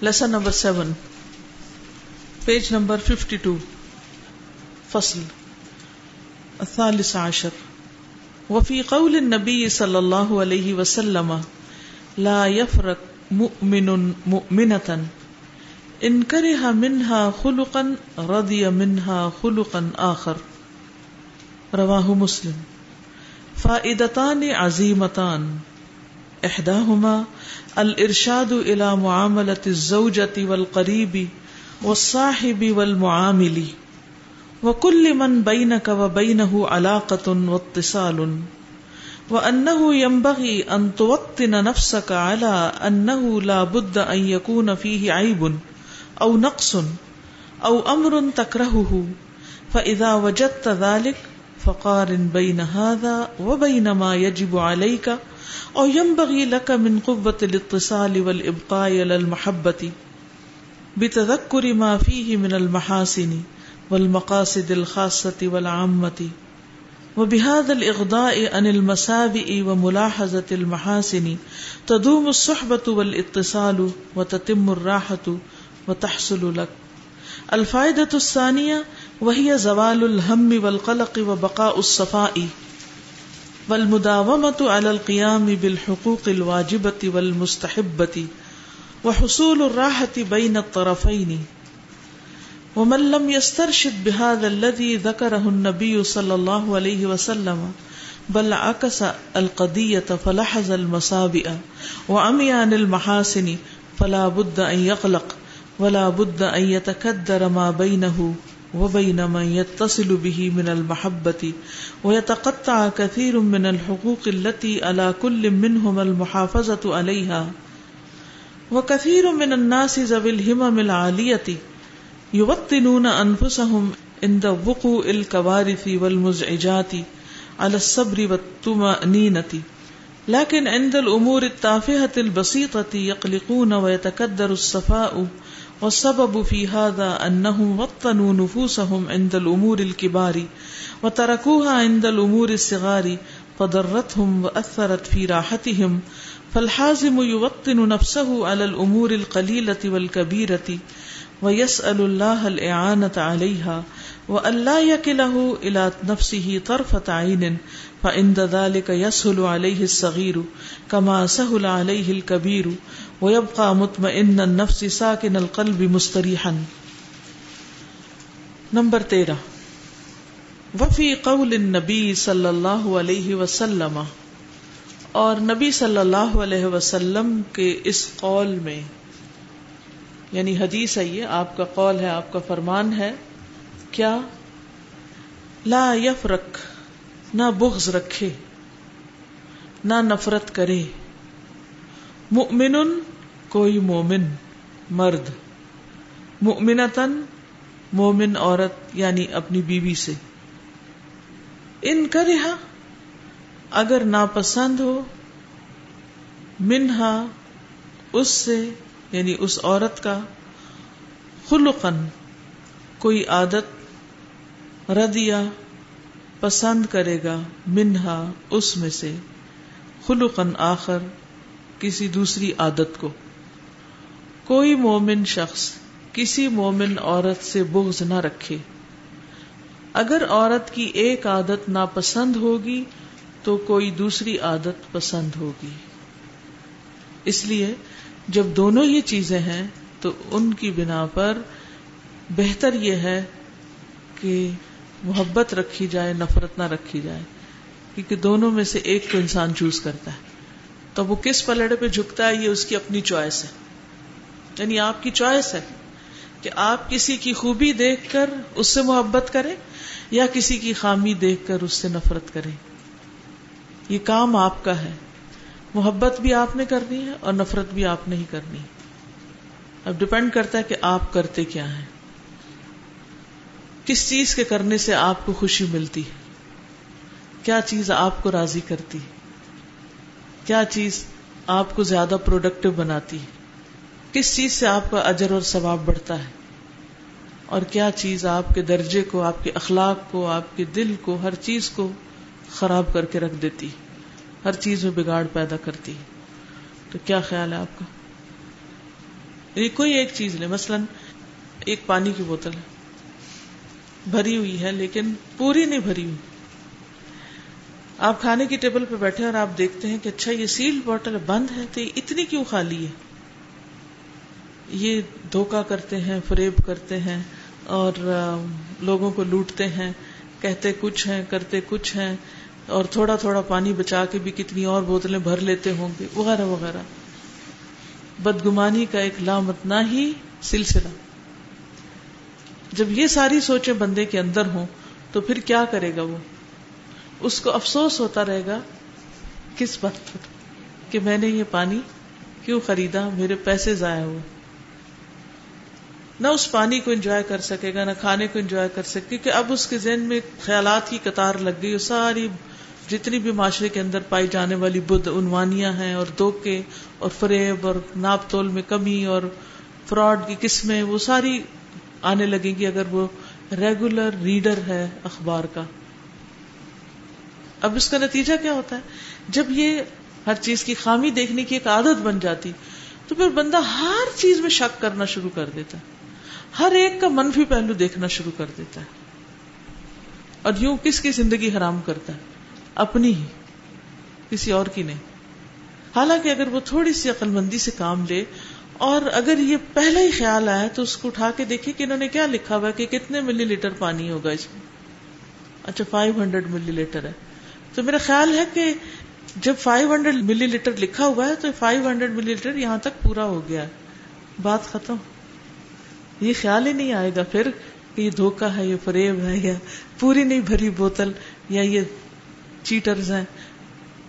Lesson number seven page number fifty two فصل الثالث عشر. وفي قول النبي صلى الله عليه وسلم، لا يفرق مؤمن مؤمنة. ان كره منها خلقا، رضي منها خلقا آخر. رواه مسلم. فائدتان عظیمتان. احداهما الارشاد الى معاملة الزوجة والقريب والصاحب والمعامل. وكل من بينك وبينه علاقة واتصال. وأنه ينبغي أن توطن نفسك على أنه لا بد أن يكون فيه عيب أو نقص أو أمر تكرهه. فإذا وجدت ذلك فقارن بين هذا وبين ما يجب عليك او ينبغي لك من قوة الاتصال والإبقاء للمحبة بتذكر ما فيه من المحاسن والمقاصد الخاصة والعامة وبهذا الإغضاء عن المساوئ وملاحظة المحاسن تدوم الصحبة والاتصال وتتم الراحة وتحصل لك الفائدة الثانية وهي زوال الهم والقلق وبقاء الصفاء والمداومة على القيام بالحقوق الواجبة والمستحبة وحصول الراحة بين الطرفين ومن لم يسترشد بهذا الذي ذكره النبي صلى الله عليه وسلم بل عكس القضية فلحظ المصابئ وعمي عن المحاسن فلا بد أن يقلق ولا بد أن يتكدر ما بينه وبين من يتصل به من المحبة ويتقطع كثير من الحقوق التي على كل منهم المحافظة عليها. وكثير من الناس ذوي الهمم العالية يوطنون أنفسهم عند وقوع الكوارث والمزعجات على الصبر والطمأنينة. لكن عند الأمور التافهة البسيطة يقلقون ويتكدر الصفاء والسبب في هذا أنهم وطنوا نفوسهم عند الأمور الكبار وتركوها عند الأمور الصغار فضرتهم وأثرت في راحتهم، فالحازم يوطن نفسه على الأمور القليلة والكبيرة ويسأل الله الإعانة عليها، وأن لا يكله إلى نفسه طرفة عين، فعند ذلك يسهل عليه الصغير كما سهل عليه الكبير ويبقى مطمئن النفس ساكن القلب مستريحا. نمبر تیرہ. وفی قول النبی صلی اللہ علیہ وسلم اور نبی صلی اللہ علیہ وسلم کے اس قول میں یعنی حدیث ہے یہ، آپ کا قول ہے، آپ کا فرمان ہے، کیا؟ لا یفرق، نہ بغض رکھے، نہ نفرت کرے۔ مؤمن کوئی مومن مرد مؤمنتن مومن عورت یعنی اپنی بیوی سے۔ ان کرا اگر ناپسند ہو، منہا اس سے یعنی اس عورت کا خلقن کوئی عادت ردیا پسند کرے گا منہا اس میں سے خلقن آخر کسی دوسری عادت کو۔ کوئی مومن شخص کسی مومن عورت سے بغض نہ رکھے۔ اگر عورت کی ایک عادت ناپسند ہوگی تو کوئی دوسری عادت پسند ہوگی۔ اس لیے جب دونوں ہی چیزیں ہیں تو ان کی بنا پر بہتر یہ ہے کہ محبت رکھی جائے، نفرت نہ رکھی جائے، کیونکہ دونوں میں سے ایک کو انسان چوز کرتا ہے۔ تو وہ کس پلڑے پہ جھکتا ہے، یہ اس کی اپنی چوائس ہے۔ یعنی آپ کی چوائس ہے کہ آپ کسی کی خوبی دیکھ کر اس سے محبت کریں یا کسی کی خامی دیکھ کر اس سے نفرت کریں۔ یہ کام آپ کا ہے۔ محبت بھی آپ نے کرنی ہے اور نفرت بھی آپ نے ہی کرنی اب ڈپینڈ کرتا ہے کہ آپ کرتے کیا ہیں۔ کس چیز کے کرنے سے آپ کو خوشی ملتی ہے؟ کیا چیز آپ کو راضی کرتی کیا چیز آپ کو زیادہ پروڈکٹیو بناتی ہے؟ کس چیز سے آپ کا اجر اور ثواب بڑھتا ہے اور کیا چیز آپ کے درجے کو، آپ کے اخلاق کو، آپ کے دل کو، ہر چیز کو خراب کر کے رکھ دیتی، ہر چیز میں بگاڑ پیدا کرتی۔ تو کیا خیال ہے آپ کا؟ یعنی کوئی ایک چیز لے، مثلا ایک پانی کی بوتل ہے، بھری ہوئی ہے لیکن پوری نہیں بھری ہوئی۔ آپ کھانے کی ٹیبل پہ بیٹھے اور آپ دیکھتے ہیں کہ اچھا یہ سیل بوٹل بند ہے تو اتنی کیوں خالی ہے؟ یہ دھوکا کرتے ہیں، فریب کرتے ہیں اور لوگوں کو لوٹتے ہیں، کہتے کچھ ہیں، کرتے کچھ ہیں اور تھوڑا تھوڑا پانی بچا کے بھی کتنی اور بوتلیں بھر لیتے ہوں گے، وغیرہ وغیرہ۔ بدگمانی کا ایک لامتنا ہی سلسلہ۔ جب یہ ساری سوچیں بندے کے اندر ہوں تو پھر کیا کرے گا وہ؟ اس کو افسوس ہوتا رہے گا، کس بات پر کہ میں نے یہ پانی کیوں خریدا، میرے پیسے ضائع ہوئے۔ نہ اس پانی کو انجوائے کر سکے گا، نہ کھانے کو انجوائے کر سکے کیونکہ اب اس کے ذہن میں خیالات کی قطار لگ گئی ساری جتنی بھی معاشرے کے اندر پائی جانے والی بدھ عنوانیاں ہیں اور دھوکے اور فریب اور ناپ تول میں کمی اور فراڈ کی قسمیں، وہ ساری آنے لگیں گی اگر وہ ریگولر ریڈر ہے اخبار کا۔ اب اس کا نتیجہ کیا ہوتا ہے؟ جب یہ ہر چیز کی خامی دیکھنے کی ایک عادت بن جاتی تو پھر بندہ ہر چیز میں شک کرنا شروع کر دیتا ہے۔ ہر ایک کا منفی پہلو دیکھنا شروع کر دیتا ہے۔ اور یوں کس کی زندگی حرام کرتا ہے؟ اپنی ہی، کسی اور کی نہیں۔ حالانکہ اگر وہ تھوڑی سی عقل مندی سے کام لے، اور اگر یہ پہلا ہی خیال آیا تو اس کو اٹھا کے دیکھے کہ انہوں نے کیا لکھا ہوا کہ کتنے ملی لیٹر پانی ہوگا اس میں۔ اچھا فائیو ہنڈریڈ ملی لیٹر ہے۔ تو میرا خیال ہے کہ جب فائیو ہنڈریڈ ملی لیٹر لکھا ہوا ہے تو فائیو ہنڈریڈ ملی لیٹر یہاں تک پورا ہو گیا ہے۔ بات ختم۔ یہ خیال ہی نہیں آئے گا پھر کہ یہ دھوکا ہے، یہ فریب ہے، یا پوری نہیں بھری بوتل، یا یہ چیٹرز ہیں۔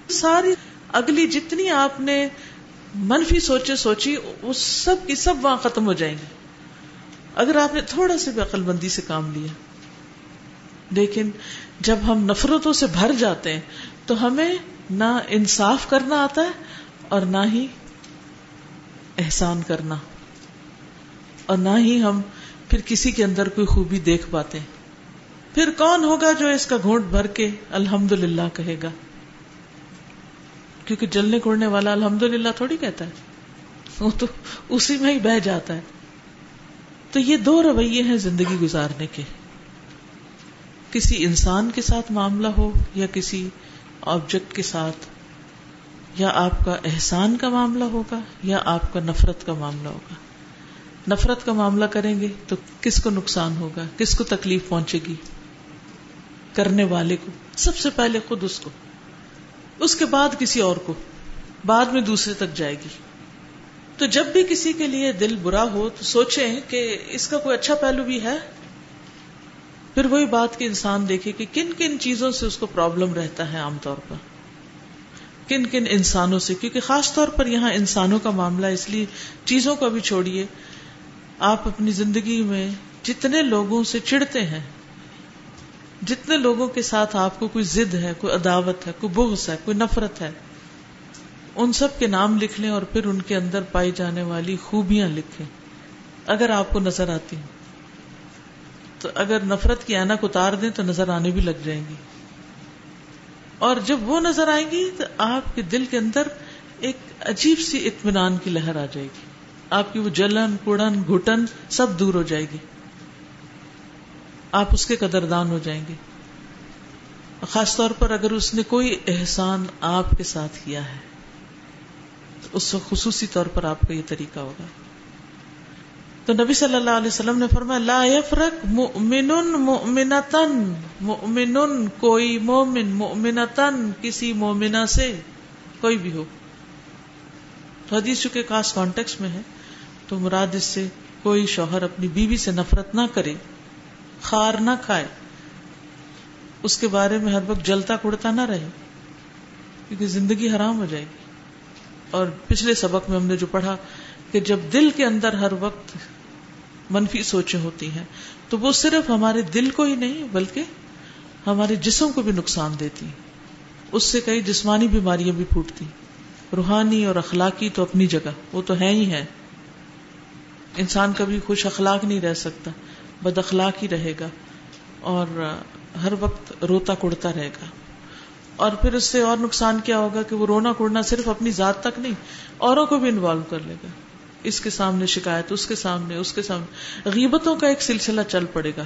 ساری اگلی جتنی آپ نے منفی سوچے سوچی وہ سب کی سب وہاں ختم ہو جائیں گے۔ اگر آپ نے تھوڑا سا بھی عقل بندی سے کام لیا۔ لیکن جب ہم نفرتوں سے بھر جاتے ہیں، تو ہمیں نہ انصاف کرنا آتا ہے اور نہ ہی احسان کرنا۔ اور نہ ہی ہم پھر کسی کے اندر کوئی خوبی دیکھ پاتے ہیں۔ پھر کون ہوگا جو اس کا گھونٹ بھر کے الحمد للہ کہے گا؟ کیونکہ جلنے کوڑنے والا الحمد للہ تھوڑی کہتا ہے۔ وہ تو اسی میں ہی بہ جاتا ہے۔ تو یہ دو رویے ہیں زندگی گزارنے کے۔ کسی انسان کے ساتھ معاملہ ہو یا کسی آبجیکٹ کے ساتھ، یا آپ کا احسان کا معاملہ ہوگا یا آپ کا نفرت کا معاملہ ہوگا۔ نفرت کا معاملہ کریں گے تو کس کو نقصان ہوگا؟ کس کو تکلیف پہنچے گی؟ کرنے والے کو، سب سے پہلے خود اس کو۔ اس کے بعد کسی اور کو، بعد میں دوسرے تک جائے گی۔ تو جب بھی کسی کے لیے دل برا ہو تو سوچیں کہ اس کا کوئی اچھا پہلو بھی ہے۔ پھر وہی بات کہ انسان دیکھے کہ کن کن چیزوں سے اس کو پرابلم رہتا ہے عام طور پر۔ کن کن انسانوں سے، کیونکہ خاص طور پر یہاں انسانوں کا معاملہ اس لیے چیزوں کا بھی چھوڑیے۔ آپ اپنی زندگی میں جتنے لوگوں سے چڑھتے ہیں، جتنے لوگوں کے ساتھ آپ کو کوئی ضد ہے، کوئی عداوت ہے، کوئی بغض ہے، کوئی نفرت ہے، ان سب کے نام لکھ لیں اور پھر ان کے اندر پائی جانے والی خوبیاں لکھیں اگر آپ کو نظر آتی ہیں، تو اگر نفرت کی اینک اتار دیں تو نظر آنے بھی لگ جائیں گی۔ اور جب وہ نظر آئیں گی تو آپ کے دل کے اندر ایک عجیب سی اطمینان کی لہر آ جائے گی۔ آپ کی وہ جلن کڑن گھٹن سب دور ہو جائے گی۔ آپ اس کے قدردان ہو جائیں گے۔ خاص طور پر اگر اس نے کوئی احسان آپ کے ساتھ کیا ہے، تو اس وقت خصوصی طور پر آپ کا یہ طریقہ ہوگا۔ تو نبی صلی اللہ علیہ وسلم نے فرمایا، لا یفرق مؤمن مؤمنتن۔ مؤمن کوئی مومن، مؤمنتن کسی مومنہ سے کوئی بھی ہو۔ تو حدیث چونکہ خاص کانٹیکس میں ہے تو مراد اس سے کوئی شوہر اپنی بیوی سے نفرت نہ کرے، خار نہ کھائے۔ اس کے بارے میں ہر وقت جلتا کڑتا نہ رہے، کیونکہ زندگی حرام ہو جائے گی۔ اور پچھلے سبق میں ہم نے جو پڑھا کہ جب دل کے اندر ہر وقت منفی سوچیں ہوتی ہیں، تو وہ صرف ہمارے دل کو ہی نہیں، بلکہ ہمارے جسم کو بھی نقصان دیتی اس سے کئی جسمانی بیماریاں بھی پھوٹتی۔ روحانی اور اخلاقی تو اپنی جگہ، وہ تو ہے ہی ہے انسان کبھی خوش اخلاق نہیں رہ سکتا، بد اخلاق ہی رہے گا اور ہر وقت روتا کڑتا رہے گا۔ اور پھر اس سے اور نقصان کیا ہوگا کہ وہ رونا کڑنا صرف اپنی ذات تک نہیں، اوروں کو بھی انوالو کر لے گا۔ اس کے سامنے شکایت، اس کے سامنے، اس کے سامنے۔ غیبتوں کا ایک سلسلہ چل پڑے گا۔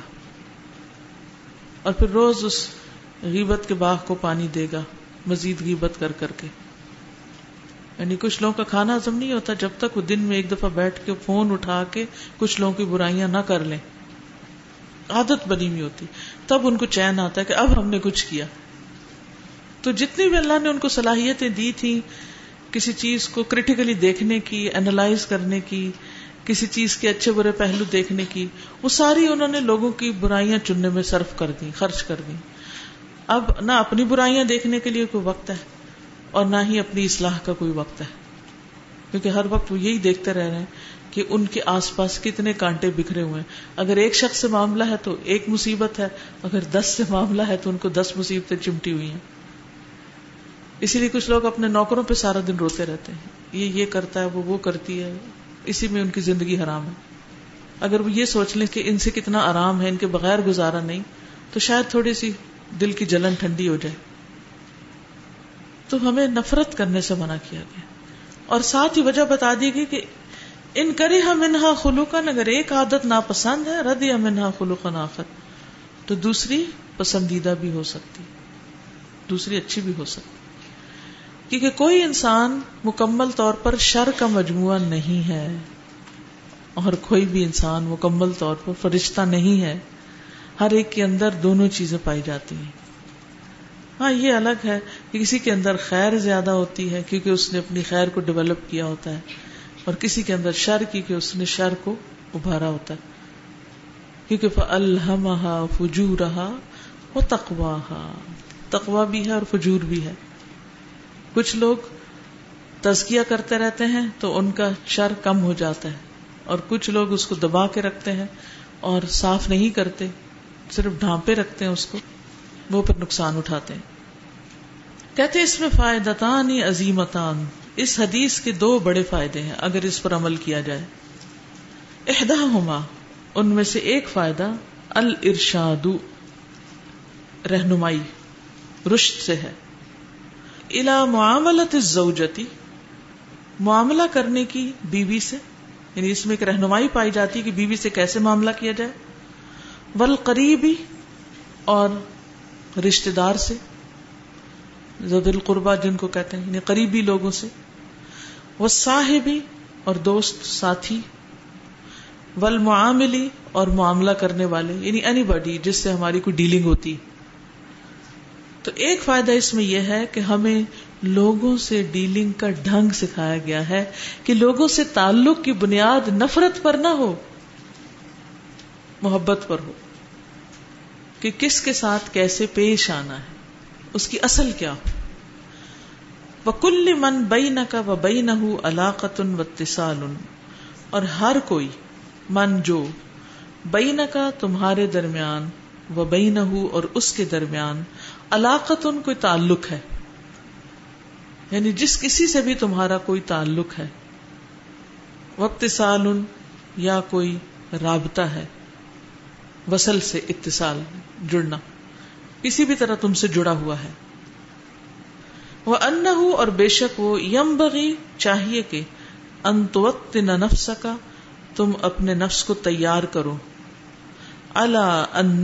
اور پھر روز اس غیبت کے باغ کو پانی دے گا، مزید غیبت کر کر کے۔ یعنی کچھ لوگوں کا کھانا ہزم نہیں ہوتا جب تک وہ دن میں ایک دفعہ بیٹھ کے فون اٹھا کے کچھ لوگوں کی برائیاں نہ کر لیں۔ عادت بنی ہوئی ہوتی۔ تب ان کو چین آتا ہے کہ اب ہم نے کچھ کیا۔ تو جتنی بھی اللہ نے ان کو صلاحیتیں دی تھی کسی چیز کو کریٹیکلی دیکھنے کی اینالائز کرنے کی، کسی چیز کے اچھے برے پہلو دیکھنے کی، وہ ساری انہوں نے لوگوں کی برائیاں چننے میں صرف کر دی خرچ کر دی اب نہ اپنی برائیاں دیکھنے کے لیے کوئی وقت ہے۔ اور نہ ہی اپنی اصلاح کا کوئی وقت ہے۔ کیونکہ ہر وقت وہ یہی دیکھتے رہ رہے ہیں کہ ان کے آس پاس کتنے کانٹے بکھرے ہوئے ہیں۔ اگر ایک شخص سے معاملہ ہے تو ایک مصیبت ہے، اگر دس سے معاملہ ہے تو ان کو دس مصیبتیں چمٹی ہوئی ہیں۔ اسی لیے کچھ لوگ اپنے نوکروں پہ سارا دن روتے رہتے ہیں۔ یہ یہ کرتا ہے، وہ وہ کرتی ہے۔ اسی میں ان کی زندگی حرام ہے۔ اگر وہ یہ سوچ لیں کہ ان سے کتنا آرام ہے، ان کے بغیر گزارا نہیں، تو شاید تھوڑی سی دل کی جلن ٹھنڈی ہو جائے۔ تو ہمیں نفرت کرنے سے منع کیا گیا۔ اور ساتھ ہی وجہ بتا دی گئی کہ ان کرے ہم انہا خلوقن اگر ایک عادت ناپسند ہے رد یا منہا خلوقن آخر، تو دوسری پسندیدہ بھی ہو سکتی، دوسری اچھی بھی ہو سکتی۔ کیونکہ کوئی انسان مکمل طور پر شر کا مجموعہ نہیں ہے، اور کوئی بھی انسان مکمل طور پر فرشتہ نہیں ہے، ہر ایک کے اندر دونوں چیزیں پائی جاتی ہیں۔ ہاں یہ الگ ہے کہ کسی کے اندر خیر زیادہ ہوتی ہے کیونکہ اس نے اپنی خیر کو ڈیولپ کیا ہوتا ہے، اور کسی کے اندر شر کی کہ اس نے شر کو ابھارا ہوتا ہے۔ کیونکہ الحمہ فجور رہا وہ تقوا تقوا بھی ہے اور فجور بھی ہے۔ کچھ لوگ تزکیہ کرتے رہتے ہیں تو ان کا شر کم ہو جاتا ہے، اور کچھ لوگ اس کو دبا کے رکھتے ہیں اور صاف نہیں کرتے، صرف ڈھانپے رکھتے ہیں اس کو۔ وہ پھر نقصان اٹھاتے ہیں۔ کہتے اس میں فائدتان عظیمتان۔ اس حدیث کے دو بڑے فائدے ہیں اگر اس پر عمل کیا جائے۔ احدا ہما ان میں سے ایک فائدہ الرشاد رہنمائی رشت سے ہے۔ الا معاملت الزوجتی، معاملہ کرنے کی بیوی سے یعنی اس میں ایک رہنمائی پائی جاتی کہ بیوی سے کیسے معاملہ کیا جائے۔ ول قریبی اور رشتے دار سے زد القربا جن کو کہتے ہیں یعنی قریبی لوگوں سے، وہ صاحبی اور دوست، ساتھی ولمعاملی اور معاملہ کرنے والے یعنی اینی باڈی جس سے ہماری کوئی ڈیلنگ ہوتی۔ تو ایک فائدہ اس میں یہ ہے کہ ہمیں لوگوں سے ڈیلنگ کا ڈھنگ سکھایا گیا ہے کہ لوگوں سے تعلق کی بنیاد نفرت پر نہ ہو، محبت پر ہو۔ کہ کس کے ساتھ کیسے پیش آنا ہے، اس کی اصل کیا ہو؟ وہ کل من بئی نہ کا و بئی نہ علاقتن و تسال اور ہر کوئی، من جو بئی نہ کا تمہارے درمیان و بئی نہ اور اس کے درمیان علاقت ان کوئی تعلق ہے یعنی جس کسی سے بھی تمہارا کوئی تعلق ہے وقت سال یا کوئی رابطہ ہے وصل سے اتصال، جڑنا۔ کسی بھی طرح تم سے جڑا ہوا ہے۔ وہ ان اور بے شک وہ یم بغی چاہیے کہ انتوت نہ نفس کا تم اپنے نفس کو تیار کرو۔ اللہ ان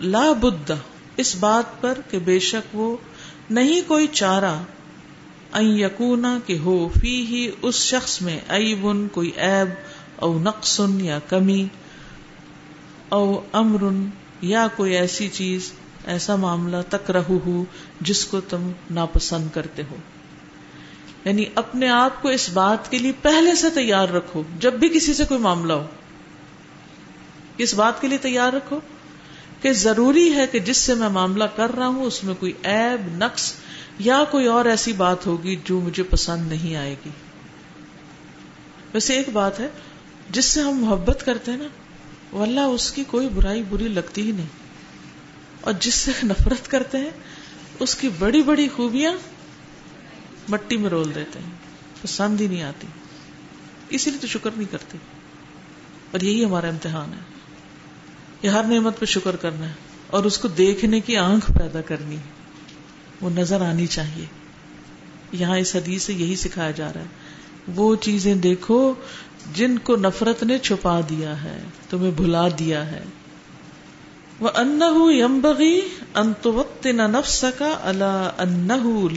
لا بدھ اس بات پر کہ بے شک وہ نہیں کوئی چارہ۔ یقونا کہ ہو فی ہی اس شخص میں ایبن کوئی ایب او نقصن یا کمی۔ او امر یا کوئی ایسی چیز، ایسا معاملہ تک رہو ہو جس کو تم ناپسند کرتے ہو۔ یعنی اپنے آپ کو اس بات کے لیے پہلے سے تیار رکھو، جب بھی کسی سے کوئی معاملہ ہو۔ کس بات کے لیے تیار رکھو؟ کہ ضروری ہے کہ جس سے میں معاملہ کر رہا ہوں، اس میں کوئی عیب، نقص یا کوئی اور ایسی بات ہوگی جو مجھے پسند نہیں آئے گی۔ ویسے ایک بات ہے، جس سے ہم محبت کرتے ہیں نا واللہ اس کی کوئی برائی بری لگتی ہی نہیں۔ اور جس سے نفرت کرتے ہیں، اس کی بڑی بڑی خوبیاں مٹی میں رول دیتے ہیں، پسند ہی نہیں آتی۔ اسی لیے تو شکر نہیں کرتے۔ اور یہی ہمارا امتحان ہے۔ یہ ہر نعمت پہ شکر کرنا ہے۔ اور اس کو دیکھنے کی آنکھ پیدا کرنی ہے۔ وہ نظر آنی چاہیے۔ یہاں اس حدیث سے یہی سکھایا جا رہا ہے۔ وہ چیزیں دیکھو جن کو نفرت نے چھپا دیا ہے، تمہیں بھلا دیا ہے۔ وہ ان یمبغی انتوت نہ نفس کا اللہ ان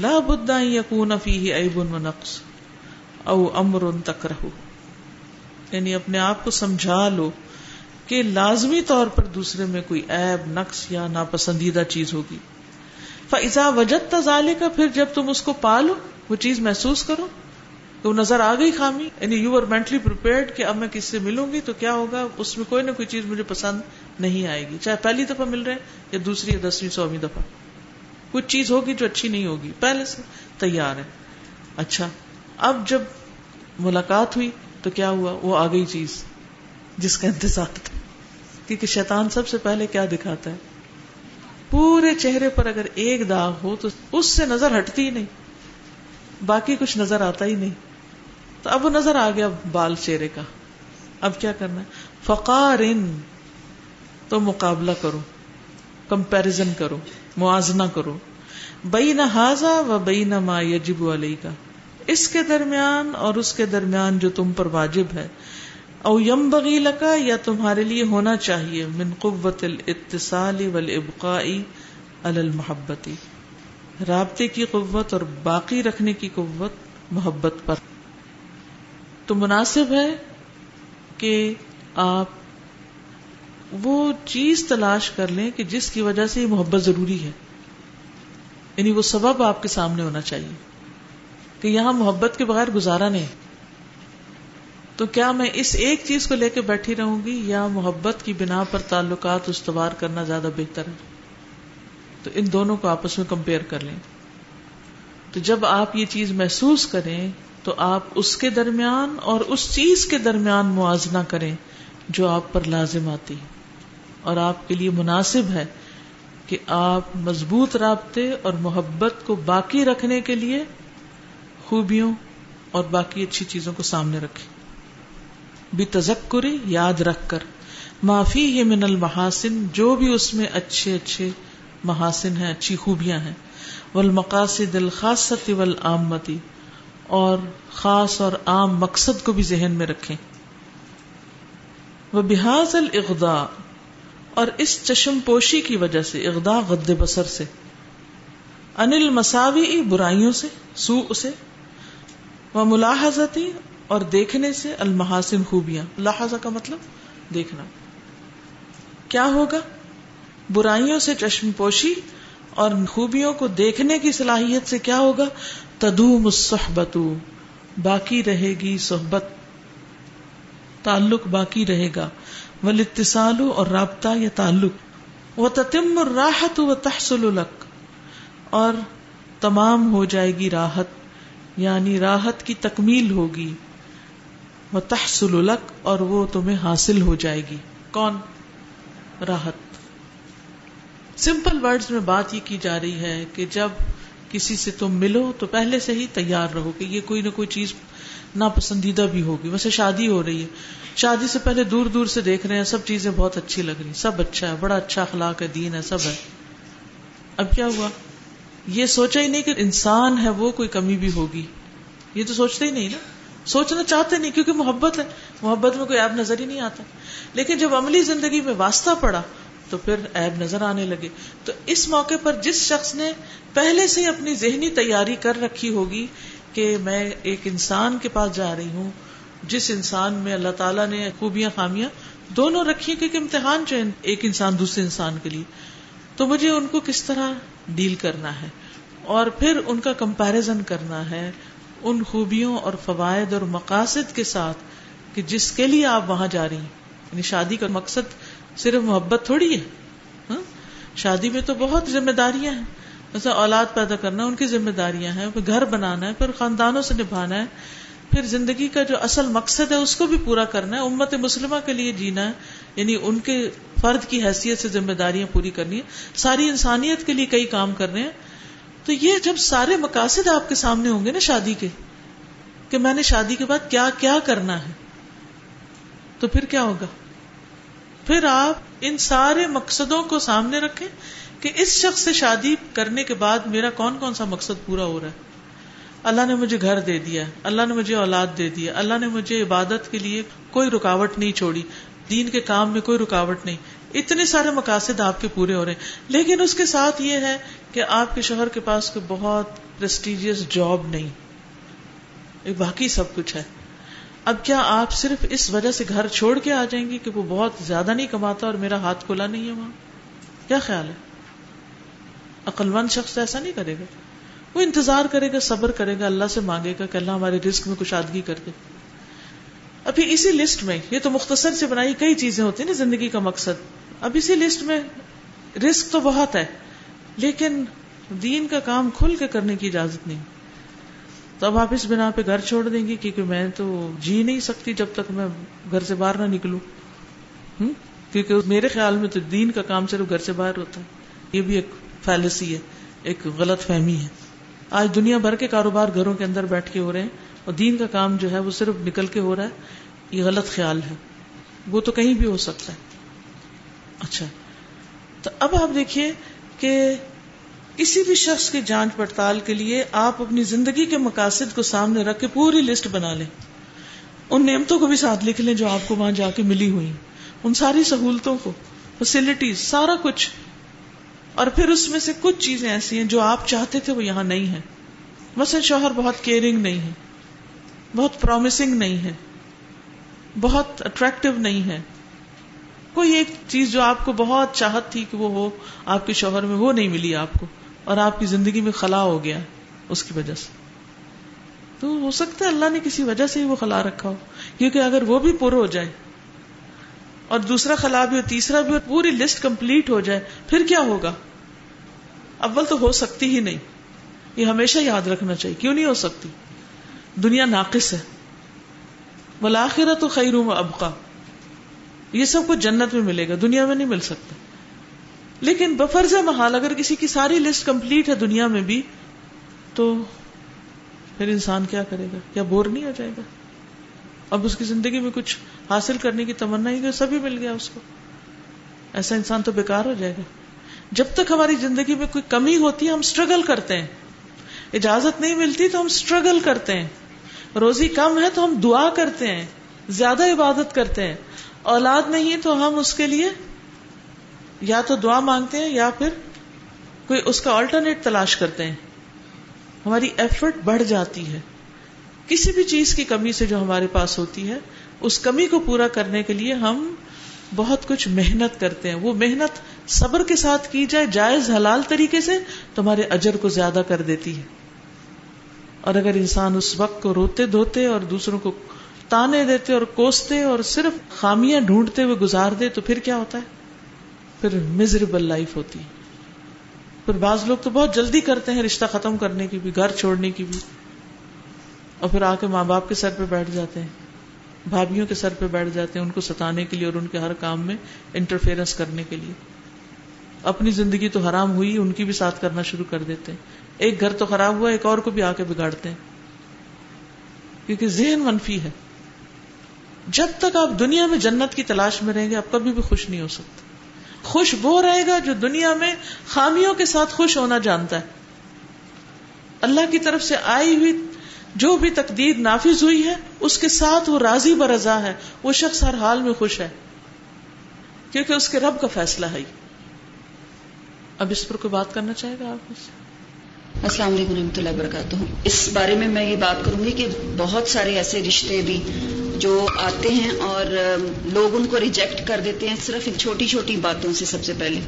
لا بدا یقون فی ایب و نقص او امر تک رہو یعنی اپنے آپ کو سمجھا لو کہ لازمی طور پر دوسرے میں کوئی ایب نقص یا ناپسندیدہ چیز ہوگی۔ فضا وجد تزالے کا پھر جب تم اس کو پالو، وہ چیز محسوس کرو۔ تو نظر آ گئی خامی یعنی یو آر مینٹلی کہ اب میں کس سے ملوں گی، تو کیا ہوگا؟ اس میں کوئی نہ کوئی چیز مجھے پسند نہیں آئے گی۔ چاہے پہلی دفعہ مل رہے یا دوسری یا دسویں سویں دفعہ۔ کچھ چیز ہوگی جو اچھی نہیں ہوگی۔ پہلے سے تیار ہے اچھا اب جب ملاقات ہوئی تو کیا ہوا؟ وہ آ گئی چیز جس کا انتظار تھا۔ کیونکہ شیطان سب سے پہلے کیا دکھاتا ہے؟ پورے چہرے پر اگر ایک داغ ہو تو اس سے نظر ہٹتی ہی نہیں۔ باقی کچھ نظر آتا ہی نہیں۔ تو اب وہ نظر آ گیا بال چہرے کا۔ اب کیا کرنا ہے؟ فقار تو مقابلہ کرو کمپیرزن کرو، موازنہ کرو۔ بئی نہ حاضا و بئی نہ ما یجب علیہ کا اس کے درمیان اور اس کے درمیان جو تم پر واجب ہے۔ او یم بغیل کا یا تمہارے لیے ہونا چاہیے۔ من قوت الاتصال والابقائی علی المحبتی رابطے کی قوت اور باقی رکھنے کی قوت محبت پر۔ تو مناسب ہے کہ آپ وہ چیز تلاش کر لیں کہ جس کی وجہ سے یہ محبت ضروری ہے۔ یعنی وہ سبب آپ کے سامنے ہونا چاہیے کہ یہاں محبت کے بغیر گزارا نہیں۔ تو کیا میں اس ایک چیز کو لے کے بیٹھی رہوں گی یا محبت کی بنا پر تعلقات استوار کرنا زیادہ بہتر ہے؟ تو ان دونوں کو آپس میں کمپیئر کر لیں۔ تو جب آپ یہ چیز محسوس کریں تو آپ اس کے درمیان اور اس چیز کے درمیان موازنہ کریں جو آپ پر لازم آتی اور آپ کے لیے مناسب ہے کہ آپ مضبوط رابطے اور محبت کو باقی رکھنے کے لیے خوبیوں اور باقی اچھی چیزوں کو سامنے رکھیں۔ بھی تذکری یاد رکھ کر۔ معافی ہے من المحاسن، جو بھی اس میں اچھے اچھے محاسن ہیں، اچھی خوبیاں ہیں۔ والمقاصد الخاصت والعامتی اور خاص اور عام مقصد کو بھی ذہن میں رکھیں۔ وہ بحاظ الاغضاء، اور اس چشم پوشی کی وجہ سے اغدا غد بسر سے۔ انل مساوی برائیوں سے سو سے۔ وہ ملاحظتی اور دیکھنے سے، المحاسن خوبیاں۔ لہذا کا مطلب دیکھنا۔ کیا ہوگا؟ برائیوں سے چشم پوشی اور خوبیوں کو دیکھنے کی صلاحیت سے کیا ہوگا؟ تدوم الصحبت باقی رہے گی صحبت۔ تعلق باقی رہے گا۔ ولاتصال اور رابطہ یا تعلق۔ وہ تتم راحت و تحصل الق اور تمام ہو جائے گی راحت یعنی راحت کی تکمیل ہوگی۔ وہ تحسل الق اور وہ تمہیں حاصل ہو جائے گی۔ کون؟ راحت۔ سمپل ورڈز میں بات یہ کی جا رہی ہے کہ جب کسی سے تم ملو تو پہلے سے ہی تیار رہو کہ یہ کوئی نہ کوئی چیز ناپسندیدہ بھی ہوگی۔ ویسے شادی ہو رہی ہے۔ شادی سے پہلے دور دور سے دیکھ رہے ہیں، سب چیزیں بہت اچھی لگ رہی سب اچھا ہے، بڑا اچھا اخلاق ہے، دین ہے، سب ہے۔ اب کیا ہوا؟ یہ سوچا ہی نہیں کہ انسان ہے، وہ کوئی کمی بھی ہوگی۔ یہ تو سوچتے ہی نہیں نا۔ سوچنا چاہتے نہیں کیونکہ محبت ہے۔ محبت میں کوئی ایب نظر ہی نہیں آتا۔ لیکن جب عملی زندگی میں واسطہ پڑا تو پھر ایب نظر آنے لگے۔ تو اس موقع پر جس شخص نے پہلے سے اپنی ذہنی تیاری کر رکھی ہوگی کہ میں ایک انسان کے پاس جا رہی ہوں، جس انسان میں اللہ تعالیٰ نے خوبیاں، خامیاں دونوں رکھی کیونکہ امتحان جو ایک انسان دوسرے انسان کے لیے۔ تو مجھے ان کو کس طرح ڈیل کرنا ہے؟ اور پھر ان کا کمپیرزن کرنا ہے ان خوبیوں اور فوائد اور مقاصد کے ساتھ کہ جس کے لیے آپ وہاں جا رہی ہیں۔ یعنی شادی کا مقصد صرف محبت تھوڑی ہے ہاں؟ شادی میں تو بہت ذمہ داریاں ہیں۔ جیسے اولاد پیدا کرنا، ان کی ذمہ داریاں ہیں پھر گھر بنانا ہے، پھر خاندانوں سے نبھانا ہے، پھر زندگی کا جو اصل مقصد ہے، اس کو بھی پورا کرنا ہے، امت مسلمہ کے لیے جینا ہے یعنی ان کے فرد کی حیثیت سے ذمہ داریاں پوری کرنی ہے ساری انسانیت کے لیے کئی کام کرنے ہیں۔ تو یہ جب سارے مقاصد آپ کے سامنے ہوں گے نا شادی کے، کہ میں نے شادی کے بعد کیا کیا کرنا ہے، تو پھر کیا ہوگا؟ پھر آپ ان سارے مقصدوں کو سامنے رکھیں کہ اس شخص سے شادی کرنے کے بعد میرا کون کون سا مقصد پورا ہو رہا ہے؟ اللہ نے مجھے گھر دے دیا، اللہ نے مجھے اولاد دے دیا، اللہ نے مجھے عبادت کے لیے کوئی رکاوٹ نہیں چھوڑی، دین کے کام میں کوئی رکاوٹ نہیں۔ اتنے سارے مقاصد آپ کے پورے ہو رہے ہیں۔ لیکن اس کے ساتھ یہ ہے کہ آپ کے شوہر کے پاس کوئی بہت پرسٹیجیس جاب نہیں۔ باقی سب کچھ ہے۔ اب کیا آپ صرف اس وجہ سے گھر چھوڑ کے آ جائیں گے کہ وہ بہت زیادہ نہیں کماتا اور میرا ہاتھ کھلا نہیں ہے وہاں؟ کیا خیال ہے؟ عقل مند شخص ایسا نہیں کرے گا۔ وہ انتظار کرے گا، صبر کرے گا، اللہ سے مانگے گا کہ اللہ ہمارے رسک میں کشادگی کر دے۔ ابھی اسی لسٹ میں، یہ تو مختصر سے بنائی کئی چیزیں ہوتی ہیں نا زندگی کا مقصد۔ اب اسی لسٹ میں رسک تو بہت ہے، لیکن دین کا کام کھل کے کرنے کی اجازت نہیں۔ تو اب آپ اس بنا پہ گھر چھوڑ دیں گے کیونکہ میں تو جی نہیں سکتی جب تک میں گھر سے باہر نہ نکلوں۔ کیونکہ میرے خیال میں تو دین کا کام صرف گھر سے باہر ہوتا ہے۔ یہ بھی ایک فیلسی ہے، ایک غلط فہمی ہے۔ آج دنیا بھر کے کاروبار گھروں کے اندر بیٹھ کے ہو رہے ہیں اور دین کا کام جو ہے وہ صرف نکل کے ہو رہا ہے۔ یہ غلط خیال ہے۔ وہ تو کہیں بھی ہو سکتا ہے۔ اچھا۔ تو اب آپ دیکھیے کہ کسی بھی شخص کی جانچ پڑتال کے لیے آپ اپنی زندگی کے مقاصد کو سامنے رکھ کے پوری لسٹ بنا لیں۔ ان نعمتوں کو بھی ساتھ لکھ لیں جو آپ کو وہاں جا کے ملی ہوئی ان ساری سہولتوں کو فیسلٹیز سارا کچھ۔ اور پھر اس میں سے کچھ چیزیں ایسی ہیں جو آپ چاہتے تھے وہ یہاں نہیں ہے مثلا شوہر بہت کیئرنگ نہیں ہے، بہت پرومسنگ نہیں ہے، بہت اٹریکٹو نہیں ہے۔ کوئی ایک چیز جو آپ کو بہت چاہت تھی کہ وہ ہو، آپ کے شوہر میں وہ نہیں ملی آپ کو۔ اور آپ کی زندگی میں خلا ہو گیا اس کی وجہ سے۔ تو ہو سکتا ہے اللہ نے کسی وجہ سے ہی وہ خلا رکھا ہو، کیونکہ اگر وہ بھی پر ہو جائے اور دوسرا خلا بھی ہو، تیسرا بھی ہو، پوری لسٹ کمپلیٹ ہو جائے، پھر کیا ہوگا؟ اول تو ہو سکتی ہی نہیں۔ یہ ہمیشہ یاد رکھنا چاہیے، کیوں نہیں ہو سکتی؟ دنیا ناقص ہے۔ بلاخرہ تو خیر ابقا یہ سب کچھ جنت میں ملے گا، دنیا میں نہیں مل سکتا۔ لیکن بفرز محال اگر کسی کی ساری لسٹ کمپلیٹ ہے دنیا میں بھی، تو پھر انسان کیا کرے گا؟ کیا بور نہیں ہو جائے گا؟ اب اس کی زندگی میں کچھ حاصل کرنے کی تمنا ہی سبھی مل گیا اس کو۔ ایسا انسان تو بیکار ہو جائے گا۔ جب تک ہماری زندگی میں کوئی کمی ہوتی ہے، ہم اسٹرگل کرتے ہیں۔ اجازت نہیں ملتی تو ہم اسٹرگل کرتے ہیں۔ روزی کم ہے تو ہم دعا کرتے ہیں۔ زیادہ عبادت کرتے ہیں۔ اولاد نہیں تو ہم اس کے لیے یا تو دعا مانگتے ہیں یا پھر کوئی اس کا آلٹرنیٹ تلاش کرتے ہیں۔ ہماری ایفرٹ بڑھ جاتی ہے۔ کسی بھی چیز کی کمی سے جو ہمارے پاس ہوتی ہے، اس کمی کو پورا کرنے کے لیے ہم بہت کچھ محنت کرتے ہیں۔ وہ محنت صبر کے ساتھ کی جائے، جائز حلال طریقے سے تمہارے اجر کو زیادہ کر دیتی ہے۔ اور اگر انسان اس وقت کو روتے دھوتے اور دوسروں کو تانے دیتے اور کوستے اور صرف خامیاں ڈھونڈتے ہوئے گزار دے تو پھر کیا ہوتا ہے؟ پھر مزریبل لائف ہوتی ہے۔ پھر بعض لوگ تو بہت جلدی کرتے ہیں رشتہ ختم کرنے کی بھی، گھر چھوڑنے کی بھی۔ اور پھر آ کے ماں باپ کے سر پہ بیٹھ جاتے ہیں۔ بھابھیوں کے سر پہ بیٹھ جاتے ہیں ان کو ستانے کے لیے اور ان کے ہر کام میں انٹرفیئرنس کرنے کے لیے۔ اپنی زندگی تو حرام ہوئی، ان کی بھی ساتھ کرنا شروع کر دیتے ہیں۔ ایک گھر تو خراب ہوا، ایک اور کو بھی آ کے بگاڑتے ہیں۔ کیونکہ ذہن منفی ہے۔ جب تک آپ دنیا میں جنت کی تلاش میں رہیں گے، آپ کبھی بھی خوش نہیں ہو سکتے۔ خوش وہ رہے گا جو دنیا میں خامیوں کے ساتھ خوش ہونا جانتا ہے۔ اللہ کی طرف سے آئی ہوئی جو بھی تقدیر نافذ ہوئی ہے، اس کے ساتھ وہ راضی برضا ہے۔ وہ شخص ہر حال میں خوش ہے۔ کیونکہ اس کے رب کا فیصلہ ہے۔ اب اس پر کوئی بات کرنا چاہے گا آپ سے؟ السلام علیکم و رحمۃ اللہ وبرکاتہ۔ اس بارے میں میں یہ بات کروں گی کہ بہت سارے ایسے رشتے بھی جو آتے ہیں اور لوگ ان کو ریجیکٹ کر دیتے ہیں صرف ان چھوٹی چھوٹی باتوں سے سب سے پہلے۔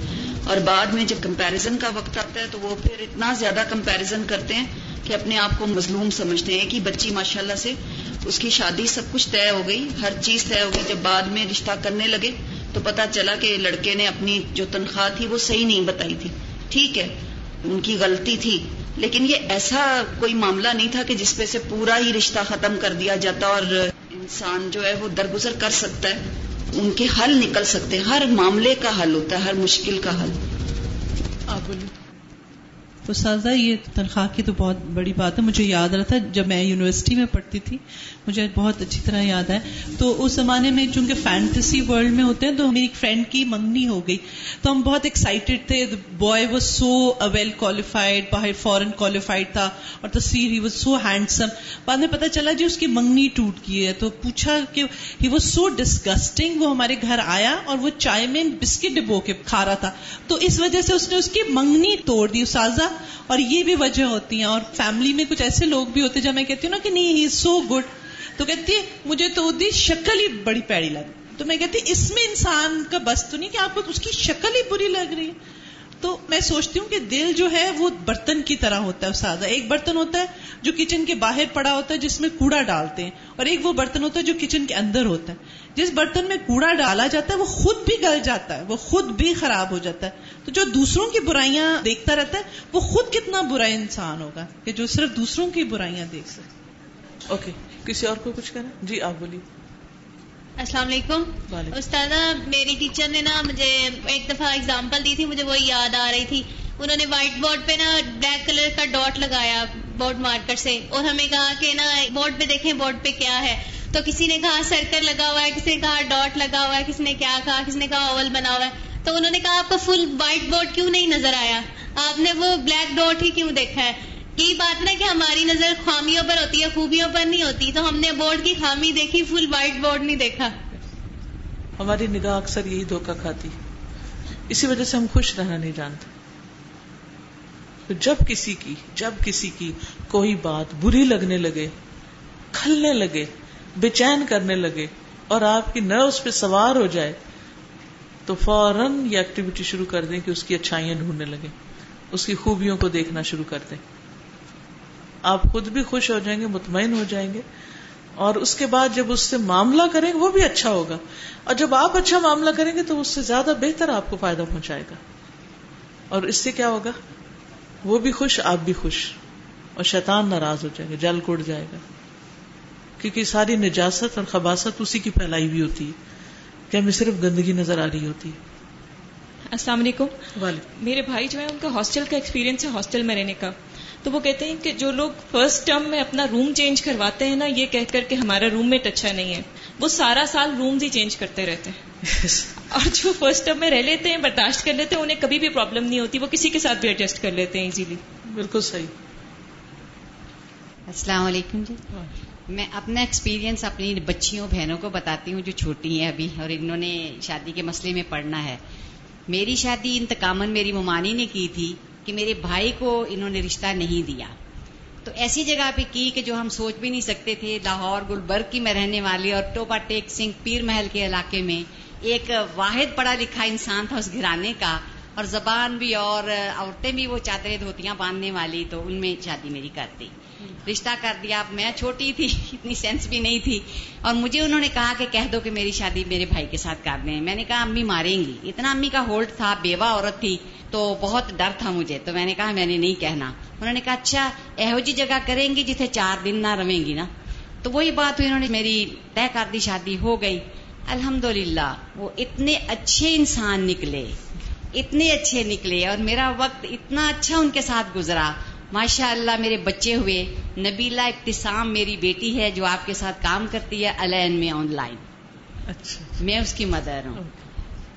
اور بعد میں جب کمپیرزن کا وقت آتا ہے تو وہ پھر اتنا زیادہ کمپیرزن کرتے ہیں کہ اپنے آپ کو مظلوم سمجھتے ہیں کہ بچی ماشاء اللہ سے اس کی شادی سب کچھ طے ہو گئی، ہر چیز طے ہو گئی۔ جب بعد میں رشتہ کرنے لگے تو پتا چلا کہ لڑکے نے اپنی جو تنخواہ تھی وہ صحیح نہیں بتائی تھی۔ ٹھیک ہے ان کی غلطی تھی۔ لیکن یہ ایسا کوئی معاملہ نہیں تھا کہ جس پہ سے پورا ہی رشتہ ختم کر دیا جاتا اور انسان جو ہے وہ درگزر کر سکتا ہے۔ ان کے حل نکل سکتے ہر معاملے کا حل ہوتا ہے، ہر مشکل کا حل۔ آپ بولیے۔ تو سازا یہ تنخواہ کی تو بہت بڑی بات ہے۔ مجھے یاد رہا تھا جب میں یونیورسٹی میں پڑھتی تھی، مجھے بہت اچھی طرح یاد ہے۔ تو اس زمانے میں چونکہ فینٹسی ورلڈ میں ہوتے ہیں، تو میری ایک فرینڈ کی منگنی ہو گئی۔ تو ہم بہت ایکسائٹیڈ تھے۔ Boy was so well qualified باہر فورن کوالیفائڈ تھا۔ اور تصویر ہی واز سو ہینڈسم بعد میں پتا چلا جی اس کی منگنی ٹوٹ گئی ہے۔ تو پوچھا کہ ہی واز سو ڈسگسٹنگ وہ ہمارے گھر آیا اور وہ چائے میں بسکٹ ڈبو کے کھا رہا تھا۔ تو اس وجہ سے اس نے اس کی منگنی توڑ دی۔ سازا اور یہ بھی وجہ ہوتی ہیں اور فیملی میں کچھ ایسے لوگ بھی ہوتے جب میں کہتی ہوں نا کہ نہیں ہی سو گڈ تو کہتی ہے، مجھے تو دی شکل ہی بڑی پیڑی لگی تو میں کہتی اس میں انسان کا بس تو نہیں کہ آپ کو اس کی شکل ہی بری لگ رہی ہے۔ تو میں سوچتی ہوں کہ دل جو ہے وہ برتن کی طرح ہوتا ہے سادہ ایک برتن ہوتا ہے جو کچن کے باہر پڑا ہوتا ہے، جس میں کوڑا ڈالتے ہیں، اور ایک وہ برتن ہوتا ہے جو کچن کے اندر ہوتا ہے۔ جس برتن میں کوڑا ڈالا جاتا ہے، وہ خود بھی گل جاتا ہے، وہ خود بھی خراب ہو جاتا ہے۔ تو جو دوسروں کی برائیاں دیکھتا رہتا ہے، وہ خود کتنا برا انسان ہوگا کہ جو صرف دوسروں کی برائیاں دیکھ سکے۔ اوکے۔ کسی اور کو کچھ کریں جی آپ بولیے۔ السلام علیکم۔ استاد میری ٹیچر نے نا مجھے ایک دفعہ اگزامپل دی تھی مجھے وہ یاد آ رہی تھی۔ انہوں نے وائٹ بورڈ پہ نا بلیک کلر کا ڈاٹ لگایا بورڈ مارکر سے۔ اور ہمیں کہا کہ نا بورڈ پہ دیکھیں بورڈ پہ کیا ہے۔ تو کسی نے کہا سرکل لگا ہوا ہے کسی نے کہا ڈاٹ لگا ہوا ہے کسی نے کیا کہا کسی نے کہا اوول بنا ہوا ہے۔ تو انہوں نے کہا آپ کو فل وائٹ بورڈ کیوں نہیں نظر آیا؟ آپ نے وہ بلیک ڈاٹ ہی کیوں دیکھا ہے؟ یہی بات نا کہ ہماری نظر خامیوں پر ہوتی ہے، خوبیوں پر نہیں ہوتی۔ تو ہم نے بورڈ کی خامی دیکھی فل وائٹ بورڈ نہیں دیکھا۔ ہماری نگاہ اکثر یہی دھوکا کھاتی۔ اسی وجہ سے ہم خوش رہنا نہیں جانتے۔ تو جب کسی کی، جب کسی کی کوئی بات بری لگنے لگے، کھلنے لگے، بے چین کرنے لگے اور آپ کی نروس پہ سوار ہو جائے، تو فوراً یہ ایکٹیویٹی شروع کر دیں کہ اس کی اچھائیاں ڈھونڈنے لگے اس کی خوبیوں کو دیکھنا شروع کر دیں۔ آپ خود بھی خوش ہو جائیں گے مطمئن ہو جائیں گے۔ اور اس کے بعد جب اس سے معاملہ کریں گے وہ بھی اچھا ہوگا۔ اور جب آپ اچھا معاملہ کریں گے تو اس سے زیادہ بہتر آپ کو فائدہ پہنچائے گا۔ اور اس سے کیا ہوگا؟ وہ بھی خوش آپ بھی خوش۔ اور شیطان ناراض ہو جائے گا جل کوڑ جائے گا۔ کیونکہ ساری نجاست اور خباست اسی کی پھیلائی ہوئی ہوتی ہے کہ ہمیں صرف گندگی نظر آ رہی ہوتی ہے۔ السلام علیکم۔ میرے بھائی جو ہے ان کا ہاسٹل کا ایکسپیرینس ہے ہاسٹل میں رہنے کا۔ تو وہ کہتے ہیں کہ جو لوگ فرسٹ ٹرم میں اپنا روم چینج کرواتے ہیں نا یہ کہہ کر کہ ہمارا روم میٹ اچھا نہیں ہے۔ وہ سارا سال روم ہی چینج کرتے رہتے ہیں۔ اور جو فرسٹ ٹرم میں رہ لیتے ہیں برداشت کر لیتے ہیں انہیں کبھی بھی پرابلم نہیں ہوتی۔ وہ کسی کے ساتھ بھی ایڈجسٹ کر لیتے ہیں ایزیلی بالکل صحیح۔ السلام علیکم جی۔ میں اپنا ایکسپیرینس اپنی بچیوں بہنوں کو بتاتی ہوں جو چھوٹی ہیں ابھی اور انہوں نے شادی کے مسئلے میں پڑھنا ہے۔ میری شادی انتقامن میری ممانی نے کی تھی۔ کہ میرے بھائی کو انہوں نے رشتہ نہیں دیا۔ تو ایسی جگہ پہ کی کہ جو ہم سوچ بھی نہیں سکتے تھے، لاہور، گلبرگ کی میں رہنے والی اور ٹوپا ٹیک سنگھ پیر محل کے علاقے میں ایک واحد پڑھا لکھا انسان تھا اس گھرانے کا اور زبان بھی اور عورتیں بھی وہ چادریں دھوتیاں باندھنے والی تو ان میں شادی میری کرتی رشتہ کر دیا میں چھوٹی تھی، اتنی سینس بھی نہیں تھی۔ اور مجھے انہوں نے کہا کہ کہہ دو کہ میری شادی میرے بھائی کے ساتھ کر دیں۔ میں نے کہا، امی ماریں گی۔ اتنا امی کا ہولڈ تھا، بیوہ عورت تھی، تو بہت ڈر تھا مجھے۔ تو میں نے کہا، میں نے نہیں کہنا۔ انہوں نے کہا اچھا یہو جی جگہ کریں گی جتنے چار دن نہ رہیں گی نا۔ تو وہی بات ہوئی، انہوں نے میری طے کر دی، شادی ہو گئی۔ الحمد وہ اتنے اچھے انسان نکلے۔ اتنے اچھے نکلے اور میرا وقت اتنا اچھا ان کے ساتھ گزرا۔ ماشاء اللہ میرے بچے ہوئے نبیلا ابتسام میری بیٹی ہے جو آپ کے ساتھ کام کرتی ہے الین میں آن لائن۔ اچھا۔ میں اس کی مدر ہوں۔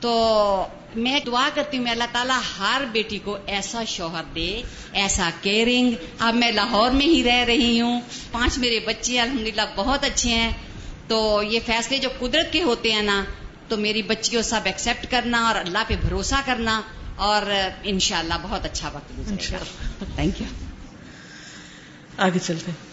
تو میں دعا کرتی ہوں میں اللہ تعالیٰ ہر بیٹی کو ایسا شوہر دے ایسا کیئرنگ اب میں لاہور میں ہی رہ رہی ہوں۔ پانچ میرے بچے الحمدللہ بہت اچھے ہیں۔ تو یہ فیصلے جو قدرت کے ہوتے ہیں نا تو میری بچی کو سب ایکسپٹ کرنا اور اللہ پہ بھروسہ کرنا۔ اور انشاءاللہ بہت اچھا وقت گزرے گا۔ تھینک یو آگے چلتے ہیں۔